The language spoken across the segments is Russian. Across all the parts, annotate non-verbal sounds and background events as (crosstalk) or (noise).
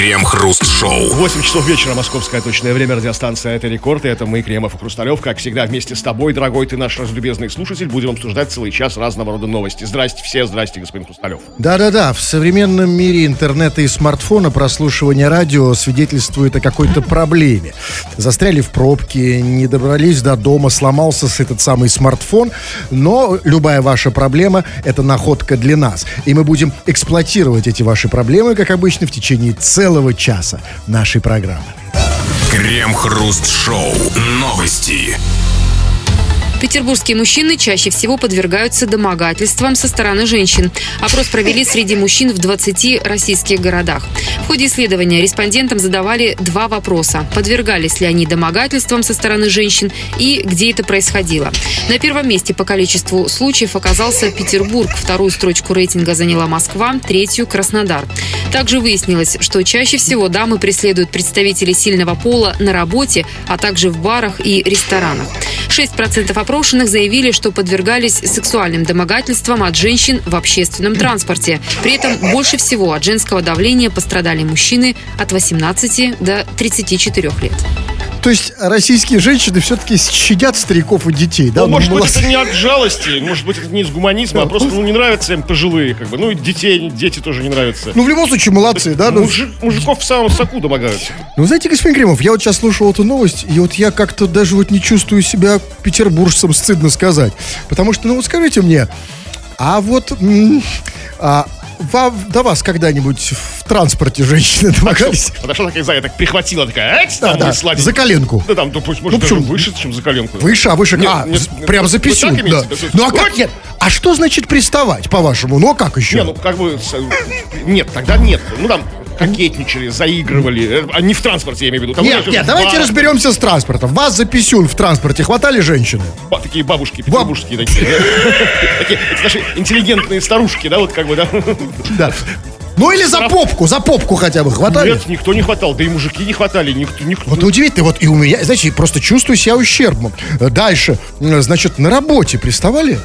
Крем-хруст-шоу. 8 часов вечера, московское точное время, радиостанция «Это рекорд», и это мы, Кремов и Хрусталев, как всегда, вместе с тобой, дорогой ты наш разлюбезный слушатель, будем обсуждать целый час разного рода новости. Здрасте все, здрасте, господин Хрусталев. Да-да-да, в современном мире интернета и смартфона прослушивание радио свидетельствует о какой-то проблеме. Застряли в пробке, не добрались до дома, сломался с этот самый смартфон, но любая ваша проблема – это находка для нас. И мы будем эксплуатировать эти ваши проблемы, как обычно, в течение целого часа нашей программы. Крем-хруст-шоу. Новости. Петербургские мужчины чаще всего подвергаются домогательствам со стороны женщин. Опрос провели среди мужчин в 20 российских городах. В ходе исследования респондентам задавали два вопроса. Подвергались ли они домогательствам со стороны женщин и где это происходило. На первом месте по количеству случаев оказался Петербург. Вторую строчку рейтинга заняла Москва, третью – Краснодар. Также выяснилось, что чаще всего дамы преследуют представителей сильного пола на работе, а также в барах и ресторанах. 6% опрошенных заявили, что подвергались сексуальным домогательствам от женщин в общественном транспорте. При этом больше всего от женского давления пострадали мужчины от 18 до 34 лет. То есть российские женщины все-таки щадят стариков и детей, да? Ну, может быть, это не от жалости, может быть, это не из гуманизма, а просто, ну, не нравятся им пожилые, как бы. Ну, и детей, дети тоже не нравятся. Ну, в любом случае, молодцы, да? Ну, Мужик- мужиков в самом соку домогаются. Ну, знаете, господин Кремов, я вот сейчас слушал эту новость, и вот я как-то даже вот не чувствую себя петербуржцем, стыдно сказать. Потому что, ну вот скажите мне, а вот а, ва- до вас когда-нибудь в транспорте женщины домогались? Подошла такая сзади, так прихватила, такая, «Ать, Да, да, не сладенько». за коленку. Да там, то, пусть, может, Ну, даже почему? выше, чем за коленку. Выше, а выше, Нет, а, нет, прям за писюн, да. Ну, а как нет? А что значит приставать, по-вашему? Ну, а как еще? Не, ну как бы с- нет, тогда нет. Ну там кокетничали, заигрывали, э, а не в транспорте, я имею в виду. Там, Нет, нет, давайте бар, разберемся с транспортом. Вас за писюн в транспорте хватали женщины? ба- Такие бабушки петербургские такие. Такие, наши интеллигентные старушки, да, вот как бы, да. Да. Ну или за попку, за попку хотя бы хватали? Нет, никто не хватал, да и мужики не хватали, никто, никто. Вот удивительно, вот и у меня, знаете, просто чувствую себя ущербным. Дальше, значит, на работе приставали?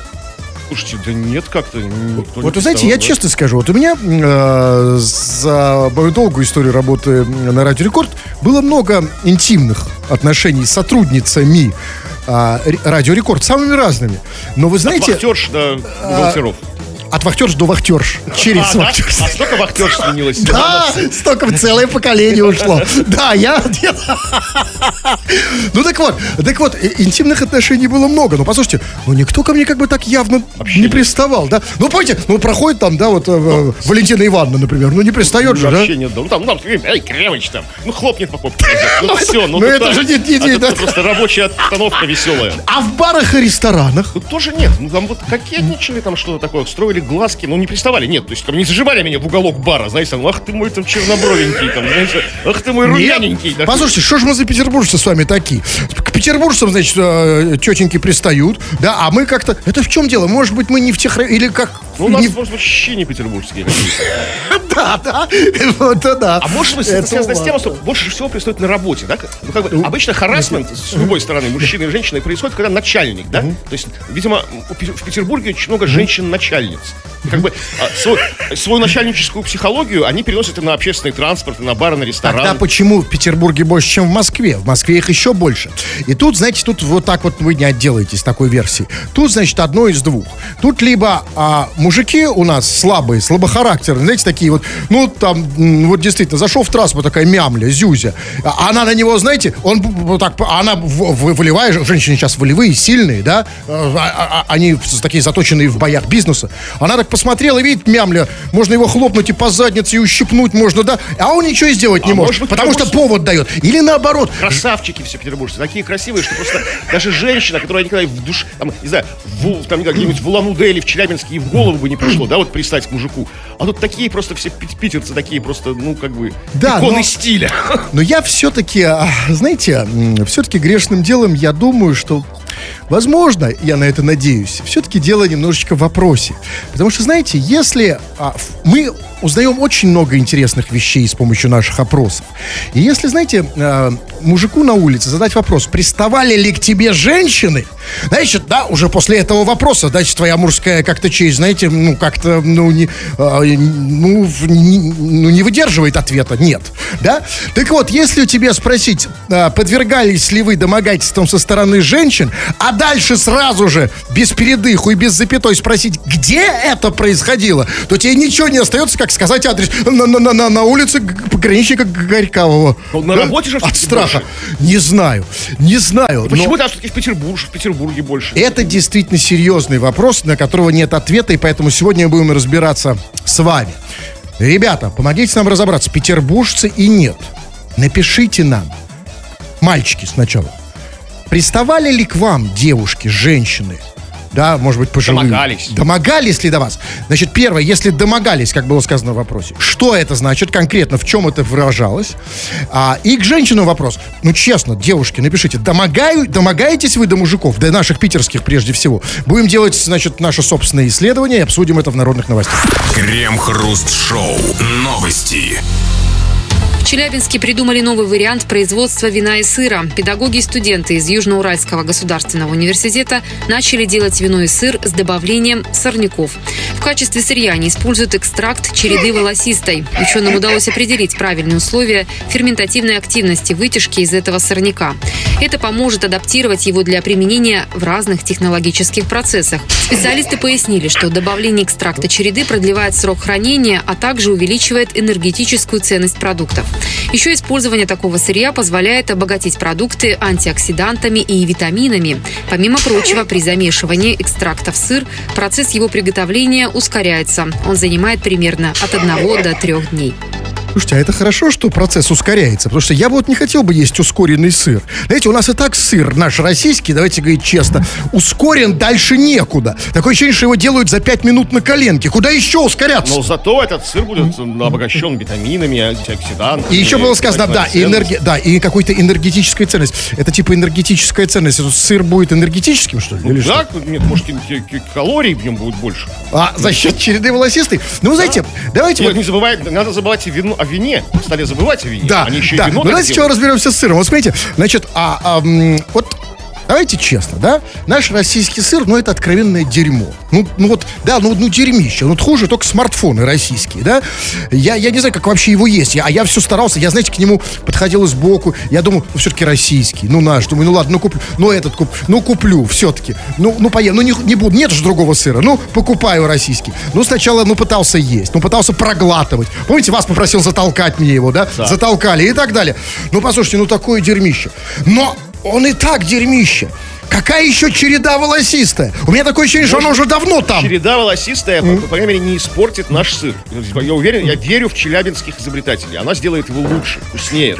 Слушайте, да нет как-то. никто не Вот вы знаете, я да. честно скажу, вот у меня э, за мою долгую историю работы на Радио Рекорд было много интимных отношений с сотрудницами а, Радио Рекорд, самыми разными. Но вы знаете, Вахтерш до бухгалтеров. От вахтерш до вахтерш, через А, да? вахтерш. А столько вахтерш сменилось. Да, столько целое поколение ушло. Да, я... Ну так вот, так вот, интимных отношений было много. Но послушайте, ну никто ко мне как бы так явно не приставал, да? Ну, помните, ну проходит там, да, вот э, Валентина Ивановна, например, ну не пристает же, да? Вообще нет, да. Ну там, ну там, эй, Кремыч там, ну хлопнет по попке. Ну все, ну ну, тут это же не- не- А не- да. просто рабочая обстановка веселая. А в барах и ресторанах? Тоже нет. Ну там вот кокетничали, там что-то такое, строили глазки, но не приставали. Нет, то есть там не зажимали меня в уголок бара, знаете, там, ах ты мой там чернобровенький, там, знаете, ах ты мой румяненький. да. Послушайте, что же мы за петербуржцы с вами такие? К петербуржцам, значит, э, тетеньки пристают, да, а мы как-то... Это в чем дело? Может быть, мы не в тех... Или как... Ну, у нас, не- может вообще не петербургские какие-то. (laughs) Да, да, вот это да. А может быть, это связано с тем, что больше всего происходит на работе, да? Ну, как бы, обычно харасмент с любой стороны, мужчины и женщины, происходит, когда начальник, да? То есть, видимо, в Петербурге очень много женщин-начальниц. Как бы а, свой- свою начальническую психологию они переносят и на общественный транспорт, и на бары, на рестораны. Тогда почему в Петербурге больше, чем в Москве? В Москве их еще больше. И тут, знаете, тут вот так вот вы не отделаетесь такой версии. Тут, значит, одно из двух. Тут либо а, мужики у нас слабые, слабохарактерные, знаете, такие вот, ну, там, вот действительно, зашел в транспорт такая мямля, зюзя. А она на него, знаете, он вот так, она в- в- волевая, же- женщины сейчас волевые, сильные, да, а- а- они такие заточенные в боях бизнеса. Она так посмотрела, видит, мямля, можно его хлопнуть и по заднице, и ущипнуть можно, да, а он ничего и сделать не А может, может быть, потому что повод дает. Или наоборот, Красавчики все петербуржцы, такие красивые, что просто даже женщина, которая никогда в душ, там, не знаю, в, там, где-нибудь в Улан-Удэ или в Челябинске и в голову бы не пришло, да, вот пристать к мужику. А тут такие просто все пит- питерцы, такие просто, ну, как бы, Да, иконы но- стиля. Но я все-таки, знаете, все-таки грешным делом я думаю, что, возможно, я на это надеюсь, все-таки дело немножечко в вопросе. Потому что, знаете, если а, мы узнаем очень много интересных вещей с помощью наших опросов. И если, знаете, э, мужику на улице задать вопрос, приставали ли к тебе женщины, значит, да, уже после этого вопроса, значит, твоя мужская как-то честь, знаете, ну, как-то, ну, не, э, ну, не, ну, не выдерживает ответа, нет, да? Так вот, если у тебя спросить, э, подвергались ли вы домогательствам со стороны женщин, а дальше сразу же, без передыху и без запятой спросить, где это происходило, то тебе ничего не остается, как сказать адрес на, на, на, на, улице пограничника Г- Горькового. Ну, на Да? работе же От страха. больше. Не знаю, не знаю. но- Почему там все-таки в Петербурге, в Петербурге больше? это действительно серьезный вопрос, на которого нет ответа, и поэтому сегодня мы будем разбираться с вами. Ребята, помогите нам разобраться, петербуржцы и нет. Напишите нам, мальчики сначала, приставали ли к вам девушки, женщины, да, может быть, пожилые? Домогались. Домогались ли до вас? Значит, первое, если домогались, как было сказано в вопросе, что это значит конкретно, в чем это выражалось? А, и к женщинам вопрос. Ну, честно, девушки, напишите, домогаю, домогаетесь вы до мужиков, до наших питерских прежде всего? Будем делать, значит, наше собственное исследование и обсудим это в народных новостях. Крем-хруст-шоу. Новости. В Челябинске придумали новый вариант производства вина и сыра. Педагоги и студенты из Южноуральского государственного университета начали делать вино и сыр с добавлением сорняков. В качестве сырья они используют экстракт череды волосистой. Ученым удалось определить правильные условия ферментативной активности вытяжки из этого сорняка. Это поможет адаптировать его для применения в разных технологических процессах. Специалисты пояснили, что добавление экстракта череды продлевает срок хранения, а также увеличивает энергетическую ценность продуктов. Еще использование такого сырья позволяет обогатить продукты антиоксидантами и витаминами. Помимо прочего, при замешивании экстракта в сыр процесс его приготовления ускоряется. Он занимает примерно от 1 до 3 дней. Слушайте, а это хорошо, что процесс ускоряется, потому что я бы вот не хотел бы есть ускоренный сыр. Знаете, у нас и так сыр наш российский, давайте говорить честно, ускорен дальше некуда. Такое ощущение, что его делают за 5 минут на коленке. Куда еще ускоряться? Но зато этот сыр будет обогащен витаминами, антиоксидантами. И еще было сказано, да, и энерги... да, и какой-то энергетическая ценность. Это типа энергетическая ценность. Это сыр будет энергетическим, что ли? или что? Да, нет, может, калорий в нем будет больше. А за счет череды волосистой? Ну, вы знаете, давайте Нет, вот... не забывай, надо забывать и вино- о вине. Стали забывать о вине. Да, Они еще да. и вино Ну, давайте делают. разберемся с сыром. Вот смотрите, значит, а, а, вот Давайте честно, да? Наш российский сыр, ну, это откровенное дерьмо. Ну, ну вот, да, ну, ну дерьмище. Ну, вот хуже только смартфоны российские, да? Я, я не знаю, как вообще его есть. Я, а я все старался, я, знаете, к нему подходил сбоку. Я думал, ну, все-таки российский. Ну, наш. Думаю, ну, ладно, ну, куплю. Ну, этот куп. Ну, куплю все-таки. Ну, ну, поем. Ну, не, не буду. Нет же другого сыра. Ну, покупаю российский. Ну, сначала, ну, пытался есть. Ну, пытался проглатывать. Помните, вас попросил затолкать мне его, да? Затолкали и так далее. Ну, послушайте, ну, такое дерьмище. Но он и так дерьмище. Какая еще череда волосистая? У меня такое ощущение, что она уже давно там. Череда волосистая, по, по крайней мере, не испортит наш сыр. Я уверен, я верю в челябинских изобретателей. Она сделает его лучше, вкуснее.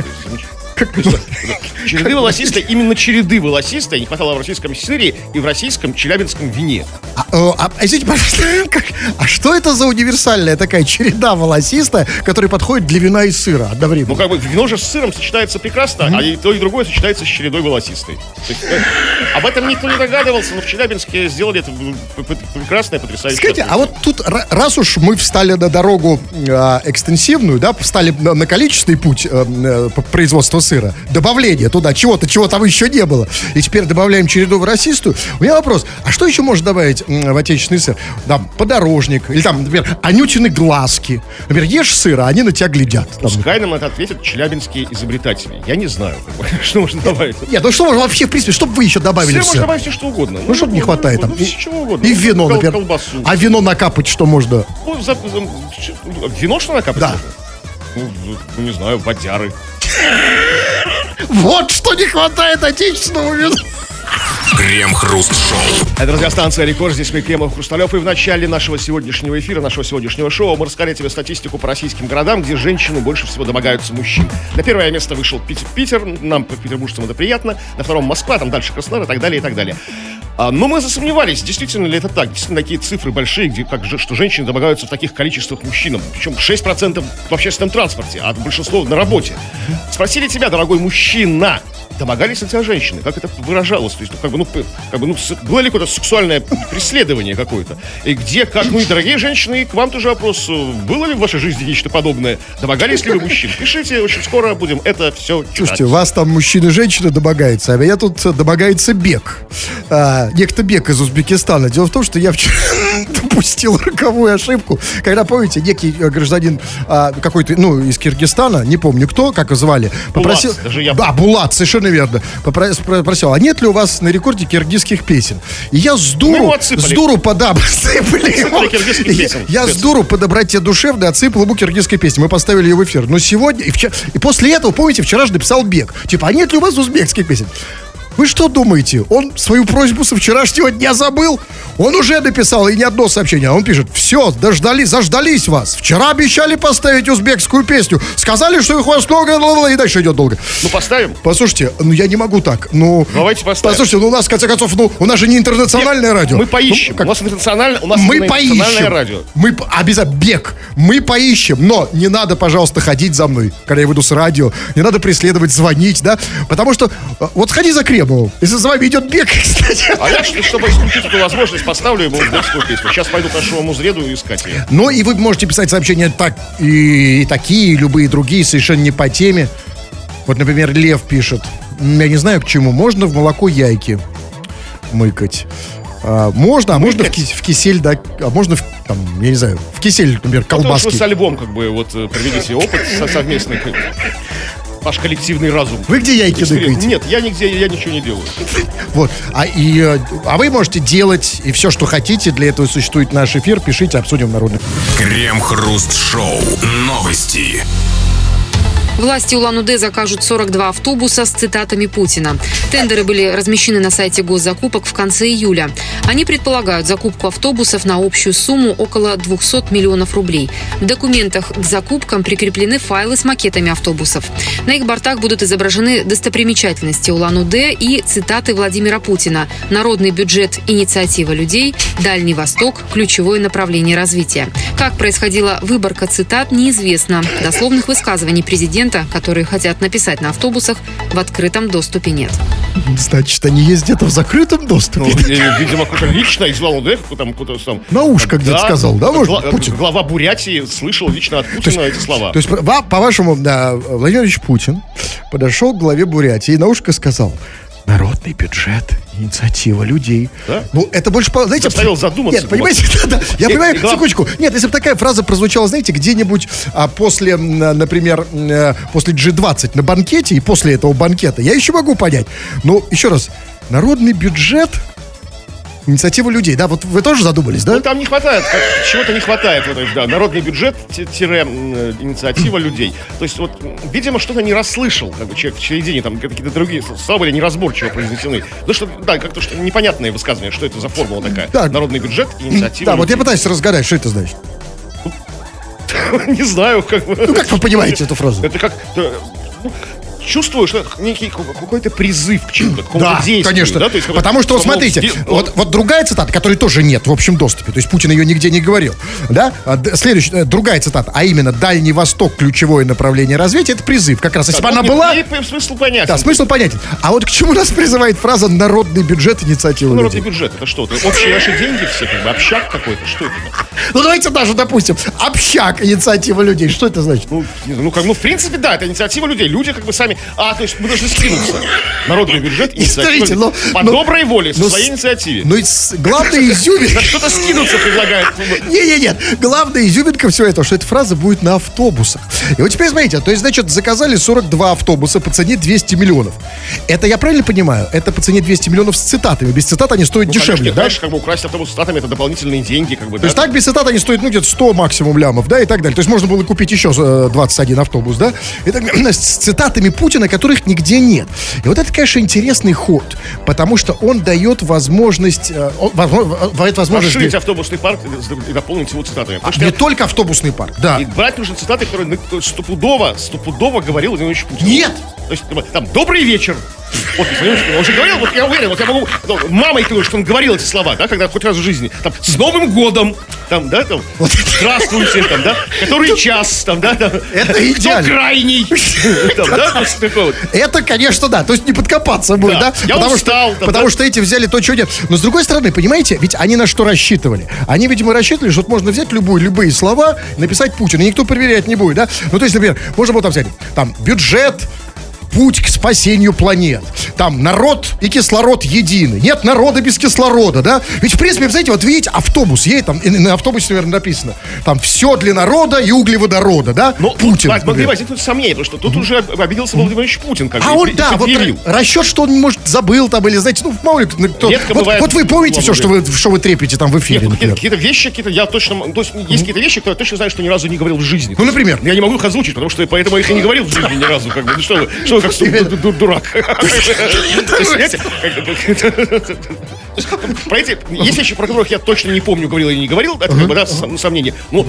Череды (laughs) волосистые, именно череды волосистые не хватало в российском сыре и в российском челябинском вине. А, а, а извините, пожалуйста, (laughs) как- а что это за универсальная такая череда волосистая, которая подходит для вина и сыра Ну, одновременно? как бы вино же с сыром сочетается прекрасно, а и то, и другое сочетается с чередой волосистой. Есть, э, об этом никто не догадывался, но в Челябинске сделали это прекрасное, потрясающее. Скажите, а вот тут, ра- раз уж мы встали на дорогу э, экстенсивную, да, встали на, на количественный путь э, производства сыра, добавление туда чего-то, чего там еще не было, и теперь добавляем череду волосистую, у меня вопрос, а что еще можно добавить в отечественный сыр? Там, подорожник, или там, например, анютины глазки. Например, ешь сыр, а они на тебя глядят. Там. Пускай нам это ответят челябинские изобретатели. Я не знаю, (laughs) что можно добавить. Нет, ну что можно вообще, в принципе, что бы вы еще добавили Сыр в можно добавить все что угодно. Ну, что не хватает там? Ну, чего угодно. и в вино, например. Колбасу. А вино накапать что можно? Ну, за- за- ч- вино что накапать Да. можно? Ну, ну, не знаю, водяры. Вот что не хватает отечественного вина. Крем-хруст-шоу. Это радиостанция «Рекорд». Здесь мы Кремов Хрусталев. И в начале нашего сегодняшнего эфира, нашего сегодняшнего шоу мы рассказали тебе статистику по российским городам, где женщины больше всего домогаются мужчин. На первое место вышел Питер, Питер нам, петербуржцам, это приятно. На втором Москва, там дальше Краснодар и так далее, и так далее. А, но мы засомневались, действительно ли это так. Действительно такие цифры большие, где, как, что женщины домогаются в таких количествах мужчинам. Причем 6% в общественном транспорте, а большинство на работе. Спросили тебя, дорогой мужчина, домогались от тебя женщины? Как это выражалось? То есть, ну, как бы, ну, как бы, ну, было ли какое-то сексуальное преследование какое-то? И где, как, ну, и дорогие женщины, и к вам тоже вопрос. Было ли в вашей жизни нечто подобное? Домогались ли вы мужчин? Пишите, очень скоро будем это все читать. Слушайте, вас там мужчина и женщина домогается, а меня тут э, домогается Бек. А, некто Бек из Узбекистана. Дело в том, что я вчера (laughs) допустил (laughs) роковую ошибку. Когда, помните, некий э, гражданин а, какой-то, ну, из Киргизстана, не помню кто, как его звали, попросил... даже я- Да, Булат, совершенно верно. Попро- Попросил, а нет ли у вас на рекорде киргизских песен? И я с дуру, с дуру подам, (laughs) Я- с дуру по доброте душевной отсыпал ему киргизской песни. Мы поставили ее в эфир. Но сегодня, и, вчера, и после этого, помните, вчера же написал Бег. Типа, а нет ли у вас узбекских песен? Вы что думаете, он свою просьбу со вчерашнего дня забыл? Он уже написал, и не одно сообщение. Он пишет, все, дождались, заждались вас. Вчера обещали поставить узбекскую песню. Сказали, что их у вас много, и дальше идет долго. Ну, поставим. Послушайте, ну я не могу так. Ну, Давайте поставим. Послушайте, ну у нас, в конце концов, ну, у нас же не интернациональное радио. Мы поищем. Ну, как- У нас интернациональное, у нас мы интернациональное поищем. радио. Мы обязательно бег. Мы поищем, но не надо, пожалуйста, ходить за мной, когда я выйду с радио. Не надо преследовать, звонить, да? Потому что э, вот сходи за Кремовым. Если за вами идет бег, (laughs) кстати. А я, что- чтобы исключить эту возможность, поставлю ему узбекскую песню. Сейчас пойду к нашему музреду и искать ее. Ну и вы можете писать сообщения так и, и такие, и любые другие, совершенно не по теме. Вот, например, Лев пишет. «М, Я не знаю к чему. Можно в молоко яйки мыкать. А, можно, а можно в, в кисель, да, а можно, в, там, я не знаю, в кисель, например, Ну, то, что колбаски. с альбом, как бы, вот, э, проведите опыт со- совместный. Ваш коллективный разум. Вы где яйки ныкаете? Нет, я нигде, я ничего не делаю. Вот. А, и, э, а вы можете делать и все, что хотите. Для этого существует наш эфир. Пишите, обсудим в народных. Крем-хруст-шоу. Новости. Власти Улан-Удэ закажут 42 автобуса с цитатами Путина. Тендеры были размещены на сайте госзакупок в конце июля. Они предполагают закупку автобусов на общую сумму около 200 миллионов рублей. В документах к закупкам прикреплены файлы с макетами автобусов. На их бортах будут изображены достопримечательности Улан-Удэ и цитаты Владимира Путина. Народный бюджет – инициатива людей, Дальний Восток – ключевое направление развития. Как происходила выборка цитат, неизвестно. Дословных высказываний президента, которые хотят написать на автобусах, в открытом доступе нет. Значит, они есть где-то в закрытом Ну, доступе. э, видимо, кто-то лично из Улан-Удэ, там, кто-то там... На ушко где-то сказал, да, может, гла- Путин? Глава Бурятии слышал лично от Путина эти слова. То есть, по- по-вашему, да, Владимир Владимирович Путин подошел к главе Бурятии и на ушко сказал, народный бюджет, инициатива людей. Да? Ну, это больше, знаете... Заставил задуматься. Нет, понимаете, (laughs) да, да. я понимаю, секундочку. Нет, если бы такая фраза прозвучала, знаете, где-нибудь а, после, например, э, после G20 на банкете, и после этого банкета, я еще могу понять. Но, еще раз, народный бюджет, инициатива людей, да, вот вы тоже задумались, да? Ну, там не хватает, как- чего-то не хватает в этой, да, народный бюджет, ти- тире, инициатива людей. То есть, вот, видимо, что-то не расслышал, как бы, человек в середине, там, какие-то другие слова были неразборчиво произнесены. Ну, что, да, как-то что непонятное высказывание, что это за формула такая. Да. Народный бюджет, инициатива Да, вот я людей. пытаюсь разгадать, что это значит. (laughs) Не знаю, как. Ну, как вы понимаете эту фразу? Это как... ну, Чувствую, что некий ка- какой-то призыв к чему-то, к Да, действию. конечно. да, бы, Потому что, вот смотрите, сде- вот, вот другая цитата, которой тоже нет в общем доступе, то есть Путин ее нигде не говорил, да? А, Следующая, э, другая цитата, а именно Дальний Восток, ключевое направление развития, это призыв. Как раз, если бы она ну, была, и смысл понятен. да, смысл понятен. А вот к чему нас призывает фраза «народный бюджет инициативы Ну, Народный людей»? бюджет, это что? Это общие наши деньги все, как бы общак какой-то, что это? Ну, давайте даже, допустим, общак инициатива людей. Что это значит? Ну, не ну, как, ну, в принципе, да, это инициатива людей. Люди как бы сами... А, то есть мы должны скинуться. Народный бюджет, инициатива Смотрите, ну, По ну, доброй воле, по своей инициативе. Ну, и главное изюминка... Да что-то скинуться предлагает. Не-не-нет, главная изюминка всего этого, что эта фраза будет на автобусах. И вот теперь смотрите, то есть, значит, заказали 42 автобуса по цене 200 миллионов. Это я правильно понимаю? Это по цене 200 миллионов с цитатами. Без цитат они стоят Ну, дешевле, конечно, да? Конечно, как бы украсть автобус с статами, это дополнительные деньги, как бы, То есть так без цитат они стоят, ну, где-то 100 максимум лямов, да, и так далее. То есть можно было купить еще э, 21 автобус, да? И так (clears throat) с цитатами Путина, которых нигде нет. И вот это, конечно, интересный ход, потому что он дает возможность, э, дает возможность... Расширить автобусный парк и дополнить его цитатами. А, не только автобусный парк, да. и брать нужно цитаты, которые стопудово, стопудово говорил Владимир Путин. Нет, То есть, там, добрый вечер. Вот, понимаешь, он же говорил, вот я уверен, вот я могу, ну, мамой клянусь, что он говорил эти слова, да, когда хоть раз в жизни, там, с Новым годом, там, да, там, здравствуйте, там, да, который час, там, да, там, Это кто идеально. крайний, (laughs) там, да, такое вот. Это, конечно, да. То есть не подкопаться будет, да? Да. Я потому устал, что, там, потому да. что эти взяли то, что нет. Но с другой стороны, понимаете, ведь они на что рассчитывали? Они, видимо, рассчитывали, что вот можно взять любую, любые слова, написать Путин, и никто проверять не будет, да? Ну, то есть, например, можно было там взять, там, бюджет, путь к спасению планет. Там народ и кислород едины. Нет народа без кислорода, да? Ведь, в принципе, знаете, вот видите, автобус едет, там, на автобусе, наверное, написано, там, все для народа и углеводорода, да? Ну, Путин. тут могли возникнуть сомнения, потому что тут уже обиделся Владимир Владимирович Путин, как А бы, он, и да, вот расчет, что он, может, забыл там, или, знаете, ну, мало ли, кто... Редко вот, бывает, вот вы помните все, что вы, что вы трепете там в Нет, эфире, ну, какие-то, например? какие-то вещи, какие-то, я точно, то есть есть какие-то вещи, которые я точно знаю, что ни разу не говорил в жизни. Ну, например? Я не могу их озвучить, потому что поэтому я их и не говорил в жизни ни разу. Как бы, ну что вы, что вы как ду- дурак. (laughs) (laughs) Про эти, есть вещи, про которых я точно не помню, говорил или не говорил, это как бы, да, сом- сомнение. Ну,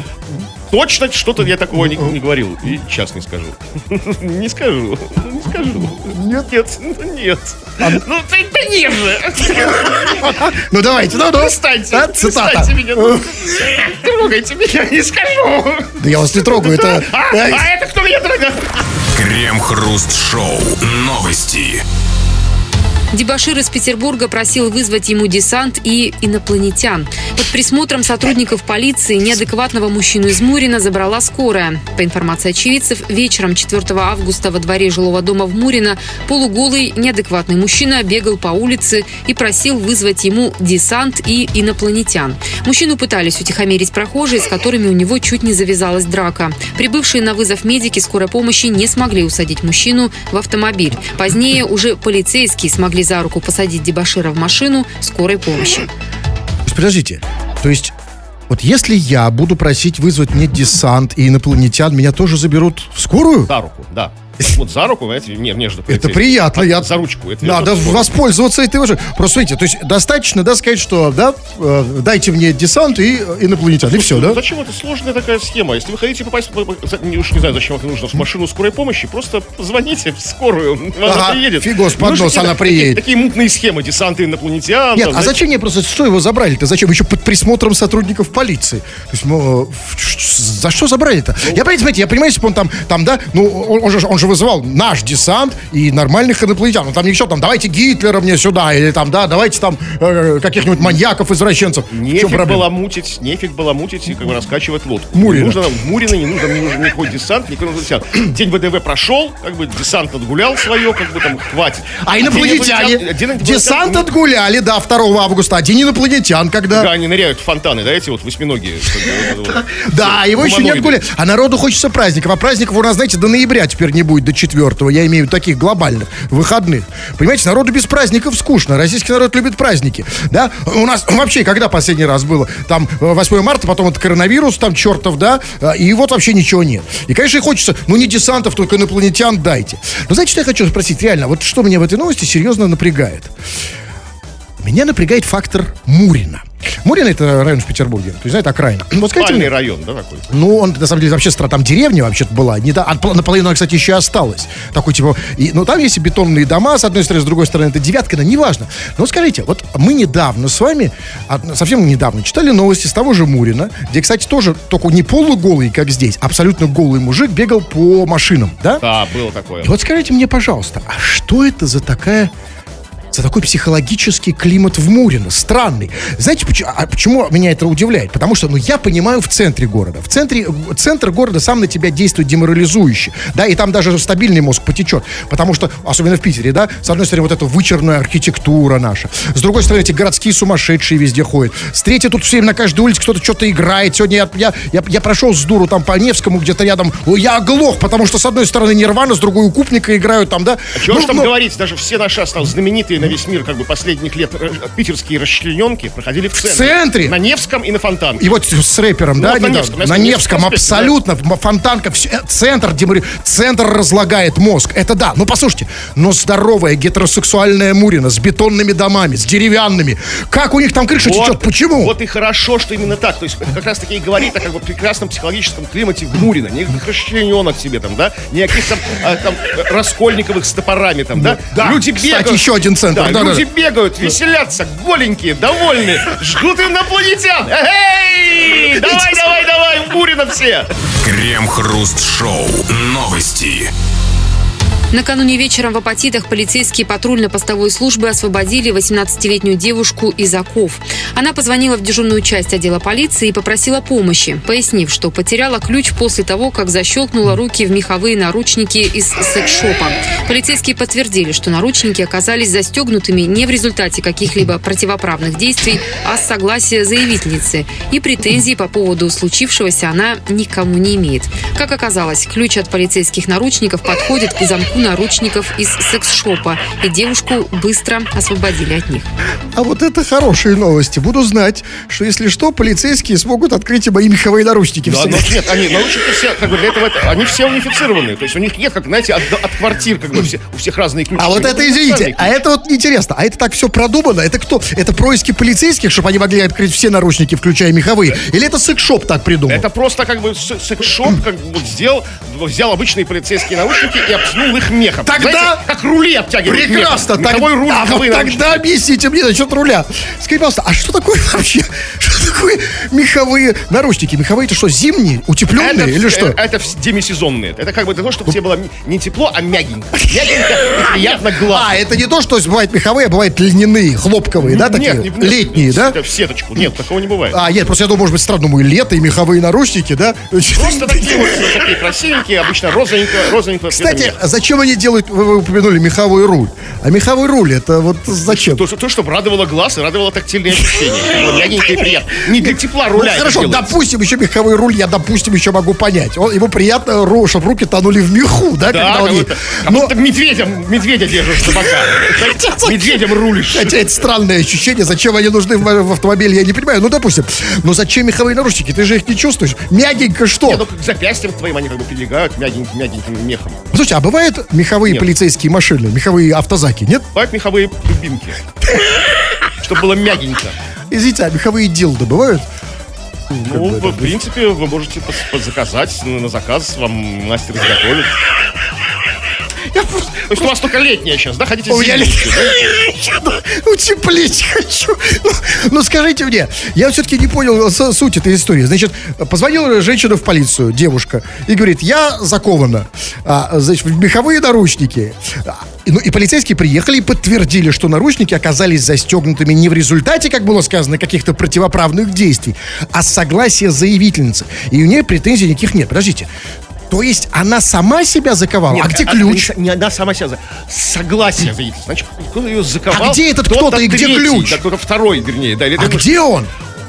точно что-то я такого не, не говорил. И сейчас не скажу. (laughs) Не скажу. Не скажу. Нет, нет, нет. Ну, ты, да нет же. Ну, давайте, ну, ну. Перестаньте, А, цитата. меня. ну. Трогайте меня, не скажу. Да я вас не трогаю, это... А, а это кто меня трогает? Крем-хруст-шоу. Новости. Дебашир из Петербурга просил вызвать ему десант и инопланетян. Под присмотром сотрудников полиции неадекватного мужчину из Мурина забрала скорая. По информации очевидцев, вечером 4 августа во дворе жилого дома в Мурино полуголый неадекватный мужчина бегал по улице и просил вызвать ему десант и инопланетян. Мужчину пытались утихомирить прохожие, с которыми у него чуть не завязалась драка. Прибывшие на вызов медики скорой помощи не смогли усадить мужчину в автомобиль. Позднее уже полицейские смогли за руку посадить дебашира в машину скорой помощи. Подождите, то есть... Вот если я буду просить вызвать мне десант и инопланетян, меня тоже заберут в скорую? За руку, да. Вот за руку, знаете, не, между Это приятно. Я... За ручку. Это Надо воспользоваться этой уже. Просто видите, то есть достаточно, да, сказать, что, да, э, дайте мне десант и инопланетян, и все, Ну, да? Зачем это сложная такая схема? Если вы хотите попасть, не уж не знаю, зачем это нужно, в машину скорой помощи, просто звоните в скорую, она приедет. фигос под Нужно нос, какие-то она приедет. Такие, мутные схемы, десанты инопланетян. Нет, а зачем мне просто, что его забрали-то? Зачем? Еще под присмотром сотрудников полиции. То есть, ну, э, за что забрали-то? Я, понимаете, смотрите, я понимаю, если бы он там, там, да, ну, он же, он же вызывал наш десант и нормальных инопланетян. Он там еще там, давайте Гитлера мне сюда, или там, да, давайте там э, каких-нибудь маньяков, извращенцев. Нефиг было мутить, нефиг было мутить и как бы раскачивать лодку. Мурина. Не нужно Мурино не нужно, не нужен никакой десант, никакой десант. (clears throat) День ВДВ прошел, как бы десант отгулял свое, как бы там хватит. А инопланетяне? инопланетян- день инопланетян- Десант отгуляли, да, 2 августа. А день инопланетян когда? Да, они ныряют в фонтаны, да, эти вот восьминогие. (laughs) Да, его еще не отгуляли. А народу хочется праздников. А праздников у нас, знаете, до ноября теперь не будет, до 4 Я имею в виду таких глобальных, выходных. Понимаете, народу без праздников скучно. Российский народ любит праздники. Да? У нас (clears throat) вообще, когда последний раз было? Там э, 8 марта, потом вот коронавирус, там чертов, да? э, И вот вообще ничего нет. И, конечно, хочется, ну не десантов, только инопланетян дайте. Но знаете, что я хочу спросить? Реально, вот что меня в этой новости серьезно напрягает? Меня напрягает фактор Мурина. Мурина это район в Петербурге. То есть, знаете, окраина. Вот скажите Спальный мне, район, да, такой? ну, он, на самом деле, вообще там деревня вообще-то была. Не, да, а пол- наполовину, кстати, еще и осталась. Такой, типа, и, ну, там есть и бетонные дома, с одной стороны, с другой стороны, это девятка, но неважно. Но скажите, вот мы недавно с вами, совсем недавно, читали новости с того же Мурина, где, кстати, тоже только не полуголый, как здесь, абсолютно голый мужик бегал по машинам, да? Да, было такое. И вот скажите мне, пожалуйста, а что это за такая за такой психологический климат в Мурино, странный. Знаете, почему, а почему меня это удивляет? Потому что, ну, я понимаю, в центре города. В центре, центр города сам на тебя действует деморализующе, да, и там даже стабильный мозг потечет, потому что, особенно в Питере, да, с одной стороны, вот эта вычерная архитектура наша, с другой стороны, эти городские сумасшедшие везде ходят, с третьей, тут все время на каждой улице кто-то что-то играет. Сегодня я, я, я, я прошел с дуру там по Невскому, где-то рядом, я оглох, потому что, с одной стороны, Нирвана, с другой Укупника играют там, да. Чего Ну, ж там ну, говорить, даже все наши осталось знаменитые весь мир как бы последних лет э, питерские расчлененки проходили в центре. центре? На Невском и на Фонтанке. И вот с рэпером, Ну, да, вот на? Невском, на на Невском, абсолютно, М- фонтанка, всё, э, центр, демори- центр разлагает мозг, это да, ну послушайте, но здоровая гетеросексуальная Мурина с бетонными домами, с деревянными, как у них там крыша течет, почему? Вот и хорошо, что именно так. То есть это как раз таки и говорит о как бы прекрасном психологическом климате в Мурино. Никаких расчлененок себе там, да? Никаких там, а, там э, раскольниковых с топорами там, да? да. Люди Кстати, бегают. еще один центр, Да, да, люди да. бегают, веселятся, голенькие, довольные, ждут инопланетян. Эй! Давай, давай, давай, в Мурино все! Крем-хруст-шоу. Новости. Накануне вечером в Апатитах полицейские патрульно-постовой службы освободили 18-летнюю девушку из оков. Она позвонила в дежурную часть отдела полиции и попросила помощи, пояснив, что потеряла ключ после того, как защелкнула руки в меховые наручники из секс-шопа. Полицейские подтвердили, что наручники оказались застегнутыми не в результате каких-либо противоправных действий, а с согласия заявительницы. И претензий по поводу случившегося она никому не имеет. Как оказалось, ключ от полицейских наручников подходит к замку наручников из секс-шопа, и девушку быстро освободили от них. А вот это хорошие новости. Буду знать, что если что, полицейские смогут открыть и мои меховые наручники. Да, но нет, они наручники все, как бы для этого, это- они все унифицированные. То есть у них нет, как, знаете, от, от квартир, как бы все, у всех разные ключи. А вот У это, универсальные извините, а это вот интересно. А это так все продумано? Это кто? Это происки полицейских, чтобы они могли открыть все наручники, включая меховые? Или это секс-шоп так придумал? Это просто как бы секс-шоп как бы вот сделал, взял обычные полицейские наручники и обтянул их мехом. Тогда- Знаете, как рули обтягивают Прекрасно. мехом. Меховой руль, а вот тогда объясните мне насчет руля. Скажите, пожалуйста, а что такое вообще? (laughs) Что такое меховые наручники? Меховые это что, зимние, утепленные или вс- что? Это вс- демисезонные. Это как бы для того, чтобы тебе было не тепло, а мягенько. (laughs) Мягенько и приятно глаз. А, это не то, что бывает меховые, а бывает льняные, хлопковые, да, такие? Нет, не- нет, Летние, да? В сеточку. Нет, такого не бывает. А, нет, просто я думаю, может быть, странно, думаю, лето и меховые наручники, да? Просто такие вот такие красивенькие, обычно розовенького цвета Кстати, меха. Зачем они делают, вы, вы упомянули меховой руль. А меховой руль, это вот зачем? То, что- то, чтобы радовало глаз и радовало тактильные ощущения. И приятно. Не для тепла Ну, руля хорошо, допустим, еще меховой руль, я, допустим, еще могу понять. Он, ему приятно, чтобы руки тонули в меху, да? Да, когда он Но, будто медведем, медведя держишь бока. Медведем рулишь. хотя это странное ощущение, зачем они нужны в, автомобиле, я не понимаю. Ну, допустим, но зачем меховые наручники? Ты же их не чувствуешь. Мягенько что? Не, ну, к запястьям твоим они как бы прилегают мягеньким, мягеньким мехом. Слушайте, а бывают меховые Нет. полицейские машины, меховые автозаки, нет? Бывают меховые дубинки. Чтобы было мягенько. Извините, а меховые дилды бывают? Ну, в, принципе, вы можете заказать на заказ, вам мастер изготовит. То есть у вас только летняя сейчас, да? Хотите зимнюю? Я (laughs) утеплить хочу. Ну, ну, скажите мне, я все-таки не понял с- суть этой истории. Значит, позвонила женщина в полицию, девушка, и говорит, я закована, а, значит, в меховые наручники. А, ну, и полицейские приехали и подтвердили, что наручники оказались застегнутыми не в результате, как было сказано, каких-то противоправных действий, а с согласия заявительницы. И у нее претензий никаких нет. Подождите. То есть она сама себя заковала? Нет, а где ключ? Не, не она сама себя за... Согласие. Значит, кто-то ее заковал. А где этот кто-то и где третий, ключ? Да, кто-то второй, вернее. Да, А это- где он?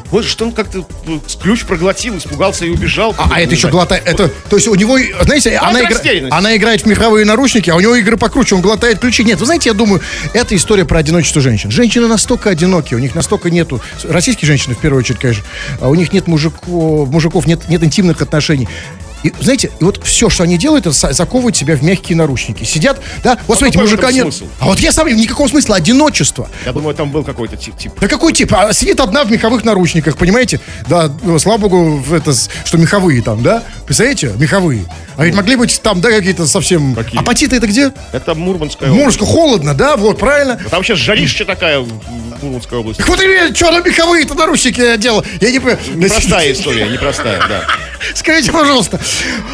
Вот что он как-то ну, ключ проглотил, испугался и убежал. А, а это еще глотает. Это, то есть у него, знаете, А она, игра- она играет в меховые наручники, а у него игры покруче, он глотает ключи. Нет, вы знаете, я думаю, это история про одиночество женщин. Женщины настолько одиноки, у них настолько нету. Российские женщины, в первую очередь, конечно, а у них нет мужиков, мужиков нет, нет интимных отношений. И, знаете, и вот все, что они делают, это заковывают себя в мягкие наручники. Сидят, да, вот смотрите, какой в мужика нет. смысл? А вот я сам, никакого смысла, одиночество. Я думаю, там был какой-то тип. тип. Да какой тип? А сидит одна в меховых наручниках, понимаете? Да, ну, слава богу, это, что меховые там, да? Представляете? Меховые. А ведь могли быть там, да, какие-то совсем... Какие? Апатиты это где? Это Мурманская Мурско, холодно, да? Вот, правильно. область. Там сейчас жарища такая в в Мурманской области. Так вот что на меховые-то наручники я делал? Я не понимаю. Непростая история, непростая, да. Скажите, пожалуйста,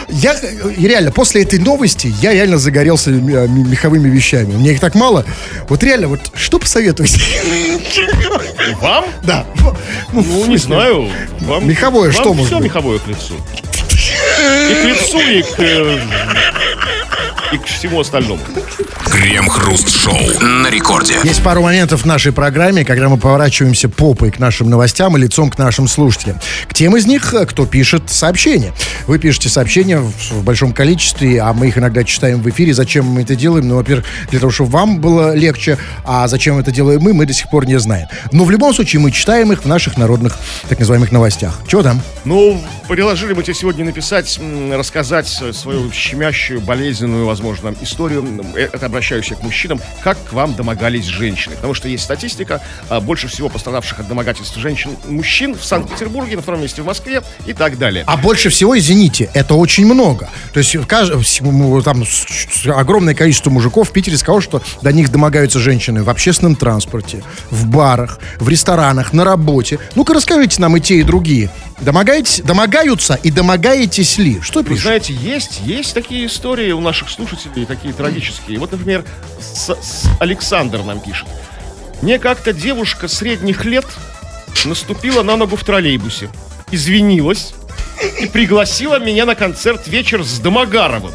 я реально после этой новости я реально загорелся м- меховыми вещами. Мне их так мало. Вот реально, вот что посоветуете? Вам? Да. Ну, не знаю. Вам, Меховое вам что может все меховое к лицу. И к лицу, и к, э, и к всему остальному. Крем-хруст-шоу на рекорде. Есть пару моментов в нашей программе, когда мы поворачиваемся попой к нашим новостям и лицом к нашим слушателям. К тем из них, э, кто пишет сообщения. Вы пишете сообщения в, большом количестве, а мы их иногда читаем в эфире. Зачем мы это делаем? Ну, во-первых, для того, чтобы вам было легче, а зачем это делаем мы, мы до сих пор не знаем. Но в любом случае мы читаем их в наших народных, так называемых, новостях. Чего там? Ну, предложили мы тебе сегодня написать, рассказать свою щемящую, болезненную, возможно, историю. Э, Это обращаюсь я к мужчинам. Как к вам домогались женщины? Потому что есть статистика. а, Больше всего пострадавших от домогательств женщин мужчин в Санкт-Петербурге, на втором месте в Москве и так далее. А больше всего, извините, это очень много. То есть в кажд- ну, там огромное количество мужиков в Питере сказало, что до них домогаются женщины в общественном транспорте, в барах, в ресторанах, на работе. Ну-ка расскажите нам и те, и другие. Домогаетесь, домогаются и домогаетесь ли? Что Вы пишут? знаете, есть, есть такие истории у наших слушателей, такие трагические. Вот, например, с- с- Александр нам пишет. Мне как-то девушка средних лет наступила на ногу в троллейбусе, извинилась и пригласила меня на концерт «Вечер с Домогаровым».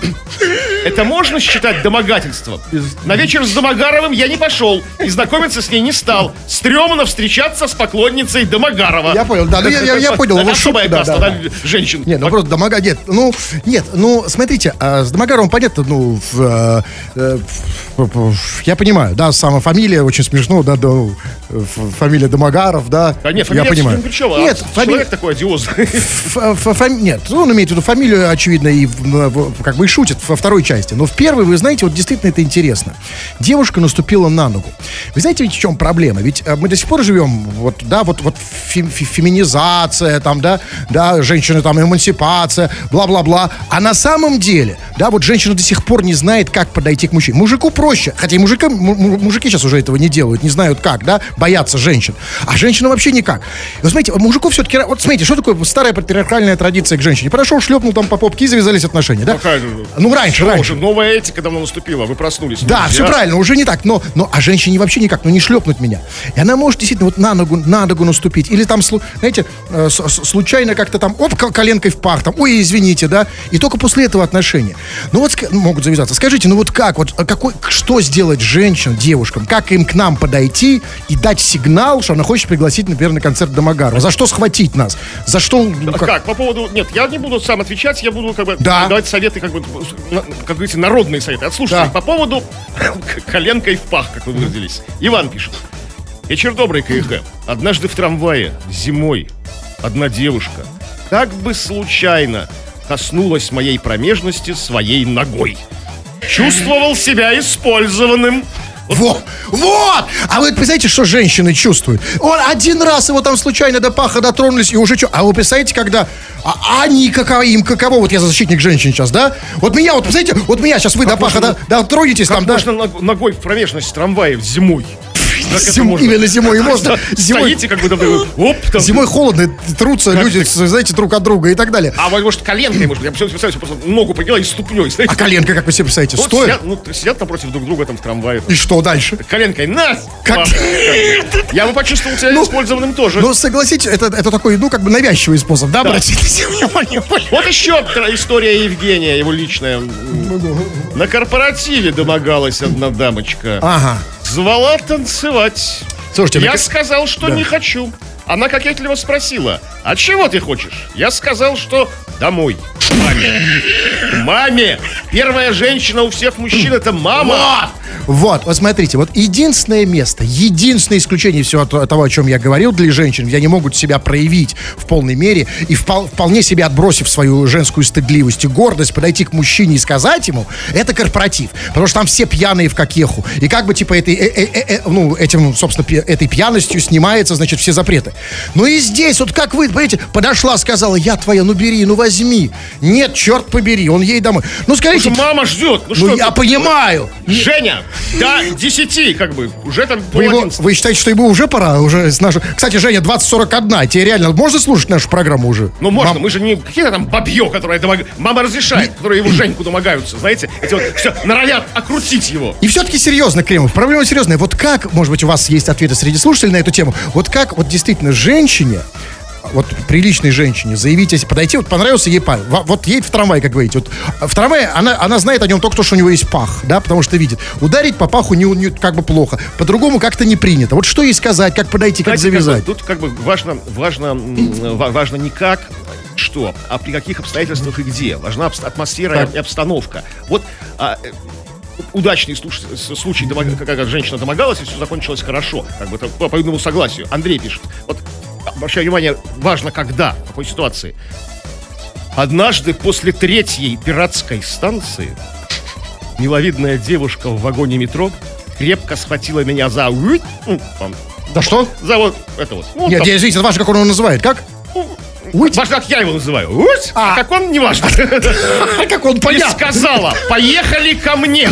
Это можно считать домогательством? На вечер с Домогаровым я не пошел и знакомиться с ней не стал. Стремно встречаться с поклонницей Домогарова. Я понял, да, ну я- я- я понял, Это его особая шутку, каста, да, да, женщин. Нет, ну просто домога... Нет, ну, нет, ну, смотрите, а, с Домогаровым понятно, ну, в, э, э, в- в- в- я понимаю, да, сама фамилия очень смешно, да, да, ну, фамилия Домогаров, да, А нет, я фамилия понимаю. ни при чем, а Нет, человек такой одиозный. Фами- Нет, ну, он имеет в виду фамилию, очевидно, и как бы и шутит во второй части. Но в первой, вы знаете, вот действительно это интересно. Девушка наступила на ногу. Вы знаете, ведь в чем проблема? Ведь э, мы до сих пор живем, вот, да, вот, вот фем- фе- феминизация, там, да, да, женщины, там, эмансипация, бла-бла-бла. А на самом деле, да, вот женщина до сих пор не знает, как подойти к мужчине. Мужику проще, хотя и мужикам, му- му- мужики сейчас уже этого не делают, не знают как, да, боятся женщин. А женщина вообще никак. И вот смотрите, мужику все-таки, вот смотрите, что такое старая патриархальная традиция к женщине? Подошел, шлепнул там по попке и завязались отношения, да? Какая же- Ну, раньше, Что раньше. Уже новая этика давно наступила, вы проснулись. Да, Нельзя. все правильно, уже не так. Но, но а женщине вообще никак, ну не шлепнуть меня. И она может действительно вот на ногу, на ногу наступить. Или там, знаете, э, случайно как-то там, оп, кол- коленкой в пах, там, ой, извините, да. И только после этого отношения. Ну вот могут завязаться. Скажите, ну вот как, вот а какой, что сделать женщинам, девушкам? Как им к нам подойти и дать сигнал, что она хочет пригласить, например, на концерт Домогарова? За что схватить нас? За что? ну, А как? Как? По поводу... Нет, я не буду сам отвечать, я буду как бы Да. давать советы, как бы, как говорится, народные советы от слушателей. Да. По поводу (laughs) коленкой в пах, как вы выразились. Иван пишет. Вечер добрый, КХ. Однажды в трамвае, зимой, одна девушка как бы случайно коснулась моей промежности своей ногой. Чувствовал себя использованным. Вот, вот! А вы представляете, что женщины чувствуют? Он один раз его там случайно до паха дотронулись, и уже что? А вы представляете, когда... А они каково, им каково? Вот я защитник женщин сейчас, да? Вот меня, вот представляете, вот меня сейчас вы до паха можно- до- дотронетесь Как там, да? можно ног- ногой в промежность трамвая зимой? Как Зим- именно зимой. И можно зимой, Стоите как бы там, оп, там. зимой холодно, трутся люди, знаете, друг от друга и так далее. А может коленкой, может, я представляю, просто ногу подняла и ступней, знаете. А коленка, как вы себе представляете, Вот стоит? сидят, ну, сидят напротив друг друга там в трамвае. И что дальше? Коленкой, на! Как? Я бы почувствовал себя использованным тоже. Ну, согласитесь, это, это такой, ну, как бы навязчивый способ, да, Да. внимание? (laughs) Вот еще история Евгения, его личная. На корпоративе домогалась одна дамочка. Ага. Звала танцевать. Слушайте, Я вы- сказал, что Да. не хочу. Она кокетливо спросила, а чего ты хочешь? Я сказал, что домой. Маме. Маме. Первая женщина у всех мужчин это мама. Вот, вот смотрите, вот единственное место, единственное исключение всего того, о чем я говорил для женщин, где они могут себя проявить в полной мере и впол- вполне себе отбросив свою женскую стыдливость и гордость, подойти к мужчине и сказать ему, это корпоратив. Потому что там все пьяные в кокеху. И как бы типа этой, э- э- э- э, ну, этим, собственно, пи- этой пьяностью снимается, значит, все запреты. Ну и здесь, вот как вы, понимаете, подошла, сказала, я твоя, ну бери, ну возьми. Нет, черт побери, он ей домой. Ну скажите, Мама ждет. Ну, ну что я ты? понимаю. Женя, до 10, как бы, уже там Вы, его- вы считаете, что ему уже пора? Уже с нашей... Кстати, Женя, 2041. Тебе реально можно слушать нашу программу уже? Ну, можно, Мам, мы же не какие-то там бабье, которые домог... мама разрешает, которые его Женьку домогаются, знаете, эти вот все норовят окрутить его. И все-таки серьезно, Кремов, проблема серьезная. Вот как, может быть, у вас есть ответы среди слушателей на эту тему, вот как вот действительно женщине вот приличной женщине заявить, если подойти, вот понравился ей парень, Во- вот едет в трамвай, как говорите, вот в трамвае она, она знает о нем только то, что у него есть пах, да, потому что видит. Ударить по паху не, не- как бы плохо, по-другому как-то не принято. Вот что ей сказать, как подойти, как Знаете, завязать? бы, тут как бы важно, важно, важно не как, что, а при каких обстоятельствах и где. Важна атмосфера Так. и обстановка. Вот а, э, удачный случай, когда женщина домогалась, и все закончилось хорошо, как бы это по по согласию. Андрей пишет. Вот, обращаю внимание, важно когда, в какой ситуации. Однажды после третьей пиратской станции миловидная девушка в вагоне метро крепко схватила меня за... ну, Да что? за вот это вот. Ну, Нет, там, я, извините, важно, как он его называет. Как? Уйти. Важно, как я его называю. Уть, А. а как он, не важно. (laughs) А как он И понятно? сказала, поехали ко мне.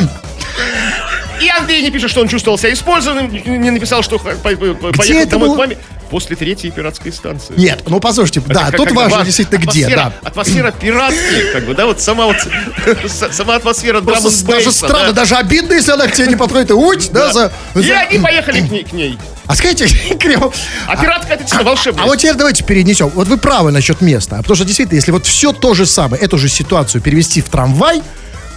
И Андрей не пишет, что он чувствовал себя использованным, не написал, что поехал домой к маме. После третьей пиратской станции. Нет, ну послушайте, Это да, как- тут как важно ва- действительно где, атмосфера- да. Атмосфера пиратки, как бы, да, вот сама вот, (laughs) сама атмосфера Просто драм даже странно, даже обидно, если она к тебе не подходит. И уть, да, за... И за- они поехали к ней. к ней. А скажите, (laughs) Кремов, А пиратка это действительно волшебная. А вот теперь давайте перенесем. Вот вы правы насчет места. Потому что действительно, если вот все то же самое, эту же ситуацию перевести в трамвай,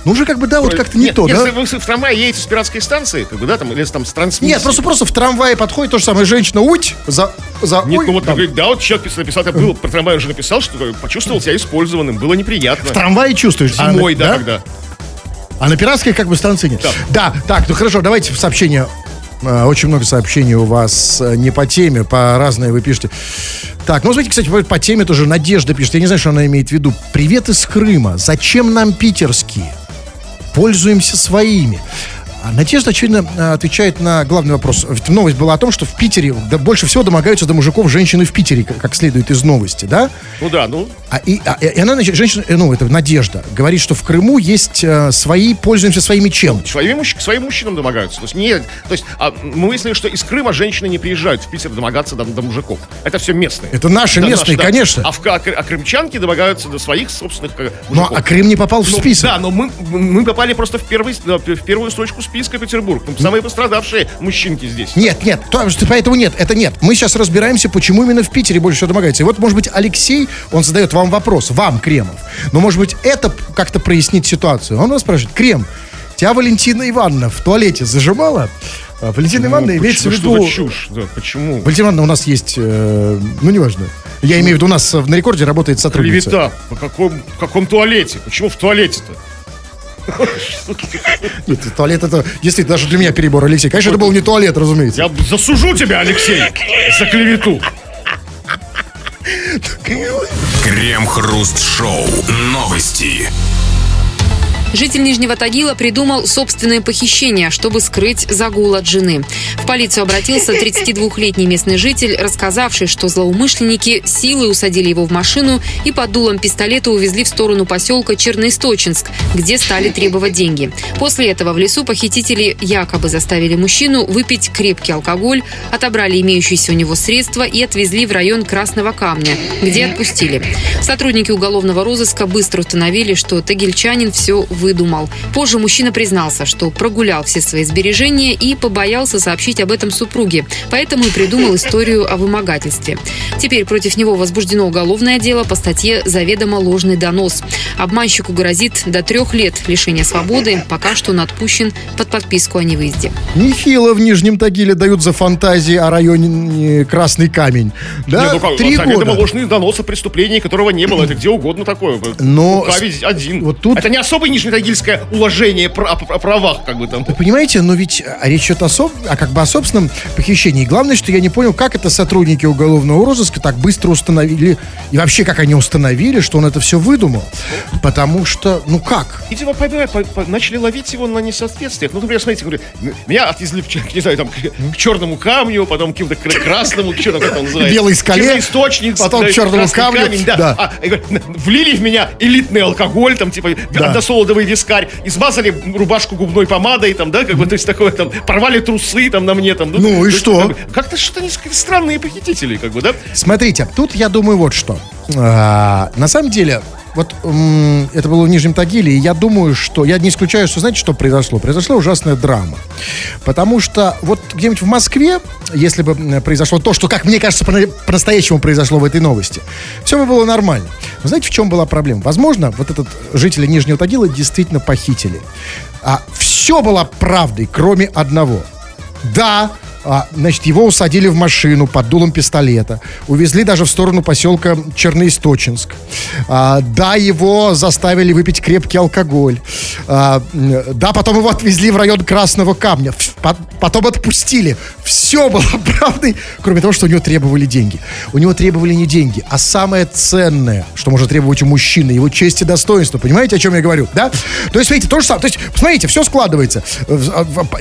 ну уже как бы, да, вот как-то не Нет, то, если да? вы в трамвае едете с пиратской станции, как бы, да, там, или там с трансмиссией. Нет, просто просто в трамвае подходит то же самое женщина, уть, за, за Нет, ой, ну вот там. да, вот человек писал, написал, это было, про трамвай уже написал, что почувствовал себя использованным, было неприятно. в трамвае чувствуешь. а Зимой, на- да, когда. А на пиратской как бы станции нет. Да, так, ну хорошо, давайте в сообщение. Э, Очень много сообщений у вас э, не по теме, по разные вы пишете. Так, ну, смотрите, кстати, по теме тоже Надежда пишет. Я не знаю, что она имеет в виду. Привет из Крыма. Зачем нам питерские? Пользуемся своими. А Надежда, очевидно, э, отвечает на главный вопрос. Ведь Новость была о том, что в Питере да, больше всего домогаются до мужиков женщины в Питере, как- следует из новости, да? Ну да, ну, А, и, а- и она, женщина, э, ну, это Надежда, говорит, что в Крыму есть э, свои, пользуемся своими чем? своими, мужч- к своим мужчинам домогаются. То есть, нет, то есть а, мы выяснили, что из Крыма женщины не приезжают в Питер домогаться до, до мужиков. Это все местные. Это наши Да, местные, наши, да. конечно. А, в, а, а крымчанки домогаются до своих собственных э, Ну, мужиков. а Крым не попал в Ну, список. Да, но мы, мы попали просто в, первый, да, в первую строчку списка Петербург. Ну, Самые пострадавшие мужчинки здесь. Нет, нет, то, что- поэтому нет, это нет. Мы сейчас разбираемся, почему именно в Питере больше всего домогаются. И вот, может быть, Алексей, он задает вам вопрос, вам, Кремов. Но, может быть, это как-то прояснит ситуацию. Он вас спрашивает, Крем, тебя Валентина Ивановна в туалете зажимала? А, Валентина Ивановна Ну, имеется в виду... Чушь? Да, почему? Валентина Ивановна у нас есть, э, ну, неважно. Я имею в виду, у нас на рекорде работает сотрудница. Клевета. По каком, в каком туалете? Почему в туалете-то? Нет, туалет это действительно даже для меня перебор, Алексей. Конечно, это был не туалет, разумеется. Я засужу тебя, Алексей, за клевету. Крем-хруст-шоу. Новости. Житель Нижнего Тагила придумал собственное похищение, чтобы скрыть загул от жены. В полицию обратился 32-летний местный житель, рассказавший, что злоумышленники силой усадили его в машину и под дулом пистолета увезли в сторону поселка Черноисточинск, где стали требовать деньги. После этого в лесу похитители якобы заставили мужчину выпить крепкий алкоголь, отобрали имеющиеся у него средства и отвезли в район Красного Камня, где отпустили. Сотрудники уголовного розыска быстро установили, что тагильчанин все выдумал. Позже мужчина признался, что прогулял все свои сбережения и побоялся сообщить об этом супруге, поэтому и придумал (laughs) историю о вымогательстве. Теперь против него возбуждено уголовное дело по статье «Заведомо ложный донос». Обманщику грозит до трех лет лишения свободы, пока что он отпущен под подписку о невыезде. Нехило в Нижнем Тагиле дают за фантазии о районе э, Красный Камень. Да, Не, ну как, три заведомо года. ложный донос о преступлении, которого не было. Это где угодно такое. Но Лукавить один. вот тут- Это не особое нижнетагильское уважение про- о, о правах, как бы там. Понимаете, но ведь а, речь идет о, соб- а как бы о собственном похищении. Главное, что я не понял, как это сотрудники уголовного розыска так быстро установили, и вообще как они установили, что он это все выдумал. Потому что, ну как? Видимо, по- по- по- начали ловить его на несоответствиях. Ну, например, смотрите, говорю, меня отвезли, не знаю, там, к, к черному камню, потом к какому-то кра- красному, к черному, как он называется? Белой скале, Черный источник, потом да, к черному камню, камень, да. да. А, и говорят, влили в меня элитный алкоголь, там, типа, односолодовый вискарь, измазали рубашку губной помадой, там, да, как бы, то есть такое, там, порвали трусы, там, на мне, там. Ну, то и что? Как-то что-то с- странные похитители, как бы, да? Смотрите, тут я думаю вот что. А, на самом деле, вот это было в Нижнем Тагиле, и я думаю, что, я не исключаю, что, знаете, что произошло? Произошла ужасная драма. Потому что вот где-нибудь в Москве, если бы м, произошло то, что, как мне кажется, по- по-настоящему произошло в этой новости, все бы было нормально. Но знаете, в чем была проблема? Возможно, вот этот жители Нижнего Тагила действительно похитили. А все было правдой, кроме одного. Да, а, значит, его усадили в машину под дулом пистолета, увезли даже в сторону поселка Черноисточинск. А, да, его заставили выпить крепкий алкоголь. А, да, потом его отвезли в район Красного Камня. Потом отпустили. Все было (laughs) правдой, кроме того, что у него требовали деньги. У него требовали не деньги, а самое ценное, что может требовать у мужчины, его честь и достоинство. Понимаете, о чем я говорю? Да? То есть, видите, то же самое. То есть, посмотрите, все складывается.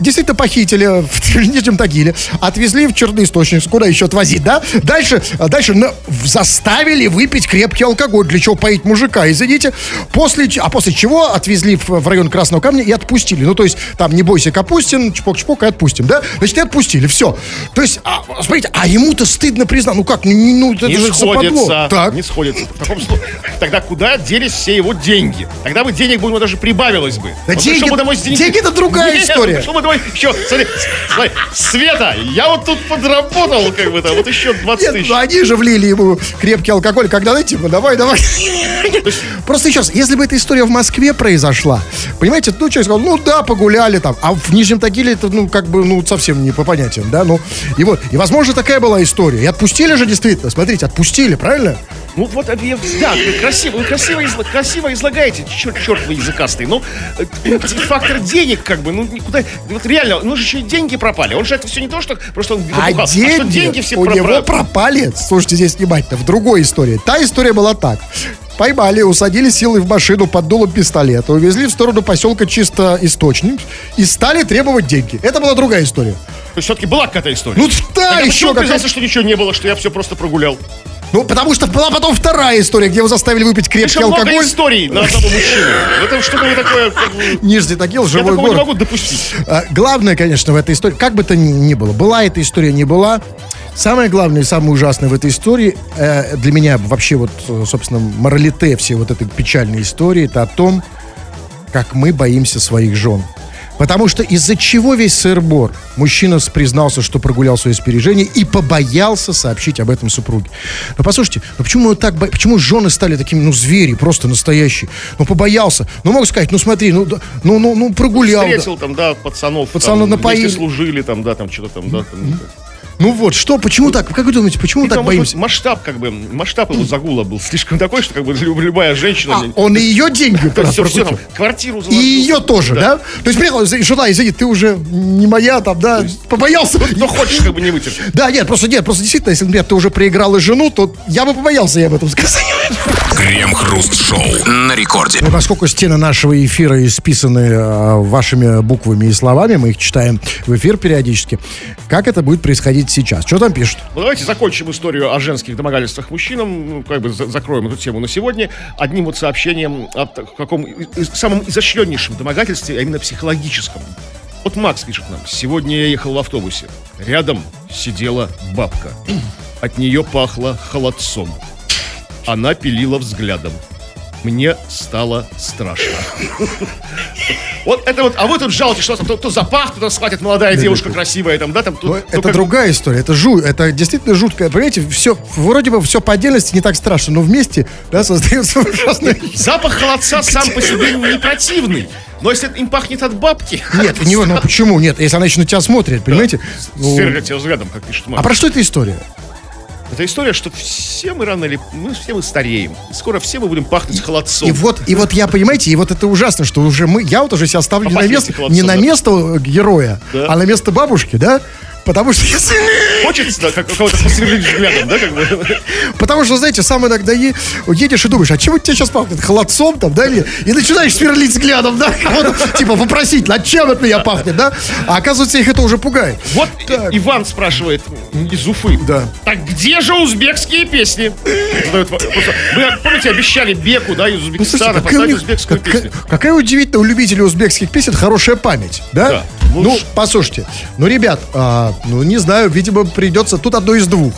Действительно похитили (laughs) в Нижнем Тагиле, отвезли в Черный источник, куда еще отвозить, да? Дальше, а дальше на- заставили выпить крепкий алкоголь, для чего поить мужика, извините. После, а после чего отвезли в, в район Красного Камня и отпустили. Ну, то есть, там, не бойся, Капустин, чпок-чпок и отпустим, да? Значит, и отпустили, все. То есть, а, смотрите, а ему-то стыдно признать. Ну как, ну, ну это Не же западло. сходится. Так. Не сходится. В таком случае, тогда куда делись все его деньги? Тогда бы денег бы у него даже прибавилось бы. Да деньги- бы домой с деньгами. деньги это другая Нет, история. Пришел бы домой, еще, смотри, смотри, Света, я вот тут подработал, как бы там, вот еще 20 Нет, тысяч. ну они же влили ему крепкий алкоголь, когда, знаете, типа, давай, давай. Просто еще раз, если бы эта история в Москве произошла, понимаете, ну, человек сказал, ну да, погуляли там, а в Нижнем Тагиле это, ну, как бы, ну, совсем не по понятиям, да, ну, и вот, и, возможно, такая была история. И отпустили же, действительно, смотрите, отпустили, правильно? Ну вот, да, красиво, вы красиво, изла- красиво излагаете, черт, черт вы языкастый. Ну, э, фактор денег, как бы, ну, никуда, вот реально, ну же еще и деньги пропали. Он же это все не то, что просто он А бухал, деньги, что деньги все у про- него про- пропали. Слушайте, здесь внимательно, в другой истории. Та история была так. Поймали, усадили силой в машину под дулом пистолета, увезли в сторону поселка чисто источник и стали требовать деньги. Это была другая история. То есть все-таки была какая-то история. Ну да, Тогда еще почему он какая признался, что ничего не было, что я все просто прогулял? Ну, потому что была потом вторая история, где его заставили выпить крепкий много алкоголь. историй на одного мужчину. Это что-то вы такое... как бы, Нижний Тагил, Я живой не город. могу допустить. А, Главное, конечно, в этой истории, как бы то ни, ни было, была эта история, не была, самое главное и самое ужасное в этой истории, э, для меня вообще вот, собственно, моралите всей вот этой печальной истории, это о том, как мы боимся своих жен. Потому что из-за чего весь сыр-бор? Мужчина признался, что прогулял свое спережение и побоялся сообщить об этом супруге. Но послушайте, ну почему, так, бо- почему жены стали такими, ну, звери, просто настоящие? Ну, побоялся. Ну, мог сказать, ну, смотри, ну, да, ну, ну, ну прогулял. да. Встретил там, да, пацанов. Пацанов там, напоили. служили там, да, там что-то там, да. Там, Ну вот, что, почему так? Как вы думаете, почему И так боимся? масштаб, как бы, масштаб его загула был слишком такой, что как бы лю- любая женщина... А, он и ее деньги все, все, там, квартиру И заложил. ее тоже, да? То есть приехала из- жена, извини, ты уже не моя, там, да, побоялся. Кто хочешь, как бы не вытерпит. Да, нет, просто нет, просто действительно, если, например, ты уже проиграла жену, то я бы побоялся ей об этом сказать. Крем-хруст-шоу на рекорде. Ну, поскольку стены нашего эфира исписаны э, вашими буквами и словами, мы их читаем в эфир периодически, как это будет происходить сейчас? Что там пишут? Ну, давайте закончим историю о женских домогательствах мужчинам, ну, как бы за- закроем эту тему на сегодня, одним вот сообщением о каком самом изощреннейшем домогательстве, а именно психологическом. Вот Макс пишет нам. Сегодня я ехал в автобусе. Рядом сидела бабка. От нее пахло холодцом. Она пилила взглядом. Мне стало страшно. Вот это вот, а вы тут жалуетесь, что там то, то запах, кто-то схватит молодая девушка красивая, там, да, там, тут, ну, это как- другая история, это жу, это действительно жуткое. Понимаете, все, вроде бы все по отдельности не так страшно, но вместе, да, создается (laughs) ужасное... (laughs) Запах холодца сам по себе не противный. Но если им пахнет от бабки... (laughs) Нет, у него, ну почему? Нет, если она еще на тебя смотрит, понимаете? Ну, Сверлят тебя взглядом, как пишет а Макс. про что эта история? Это история, что все мы рано или... Мы все мы стареем. Скоро все мы будем пахнуть холодцом. И вот, и вот я, понимаете, и вот это ужасно, что уже мы, я вот уже себя ставлю не на, место, холодцом, не на да. место героя, Да. а на место бабушки, да? Потому что если... Хочется да, как- кого-то посверлить взглядом, да, как бы? Потому что, знаете, сам иногда е- едешь и думаешь, а чего тебе сейчас пахнет? Холодцом там, да? Или, и начинаешь сверлить взглядом, да? (laughs) Типа попросить, над чем от меня пахнет, да? А оказывается, их это уже пугает. Вот Так. Иван спрашивает из Уфы. Да. Так где же узбекские песни? Вы, помните, обещали Беку, да, из Ну, Узбекистана слушайте, какая, у поставить них- узбекскую как- песню? какая удивительная у любителей узбекских песен хорошая память, да? Да. Ну, Ну, послушайте, ну, ребят, а, ну, не знаю, видимо, придется, тут одно из двух,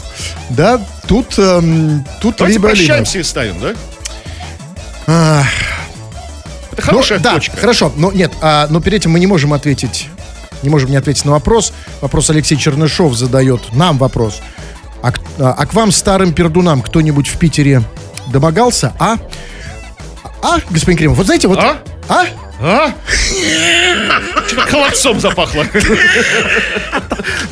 да? Тут, эм, тут Давайте либо-либо. прощаемся и ставим, да? Это Ну, хорошая да, точка. хорошо, но нет, а, но перед этим мы не можем ответить, не можем не ответить на вопрос. Вопрос Алексей Чернышов задает нам вопрос. А, а- а к вам, старым пердунам, кто-нибудь в Питере домогался, а? А, господин Кремов, вот знаете, вот... А? А? А? Холодцом запахло.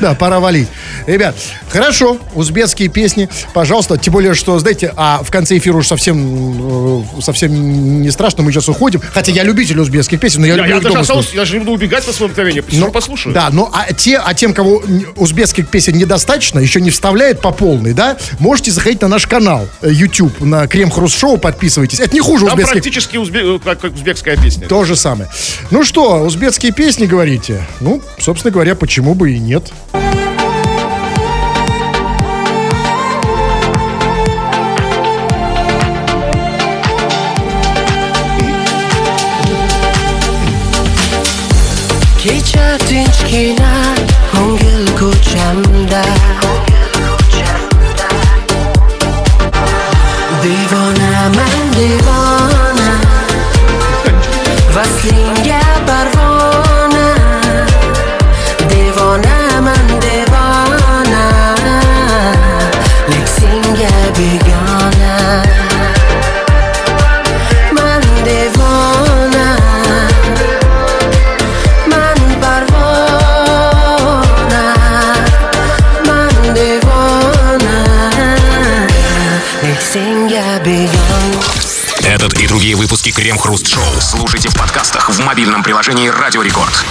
Да, пора валить. Ребят, хорошо, узбекские песни, пожалуйста. Тем более, что, знаете, а в конце эфира уж совсем, э, совсем не страшно, мы сейчас уходим. Хотя я любитель узбекских песен, но я, Я, люблю я их даже остался, я же буду убегать на своем мгновение. Ну, послушаю. Да, но а, те, а тем, кого узбекских песен недостаточно, еще не вставляет по полной, да, можете заходить на наш канал э, YouTube, на Крем Хруст Шоу, подписывайтесь. Это не хуже Там узбекских практически узбе- э, как, как узбекская песня. То же самое. Ну что, узбекские песни говорите? Ну, собственно говоря, почему бы и нет. kecha Другие выпуски Крем Хруст Шоу слушайте в подкастах в мобильном приложении Радио Рекорд.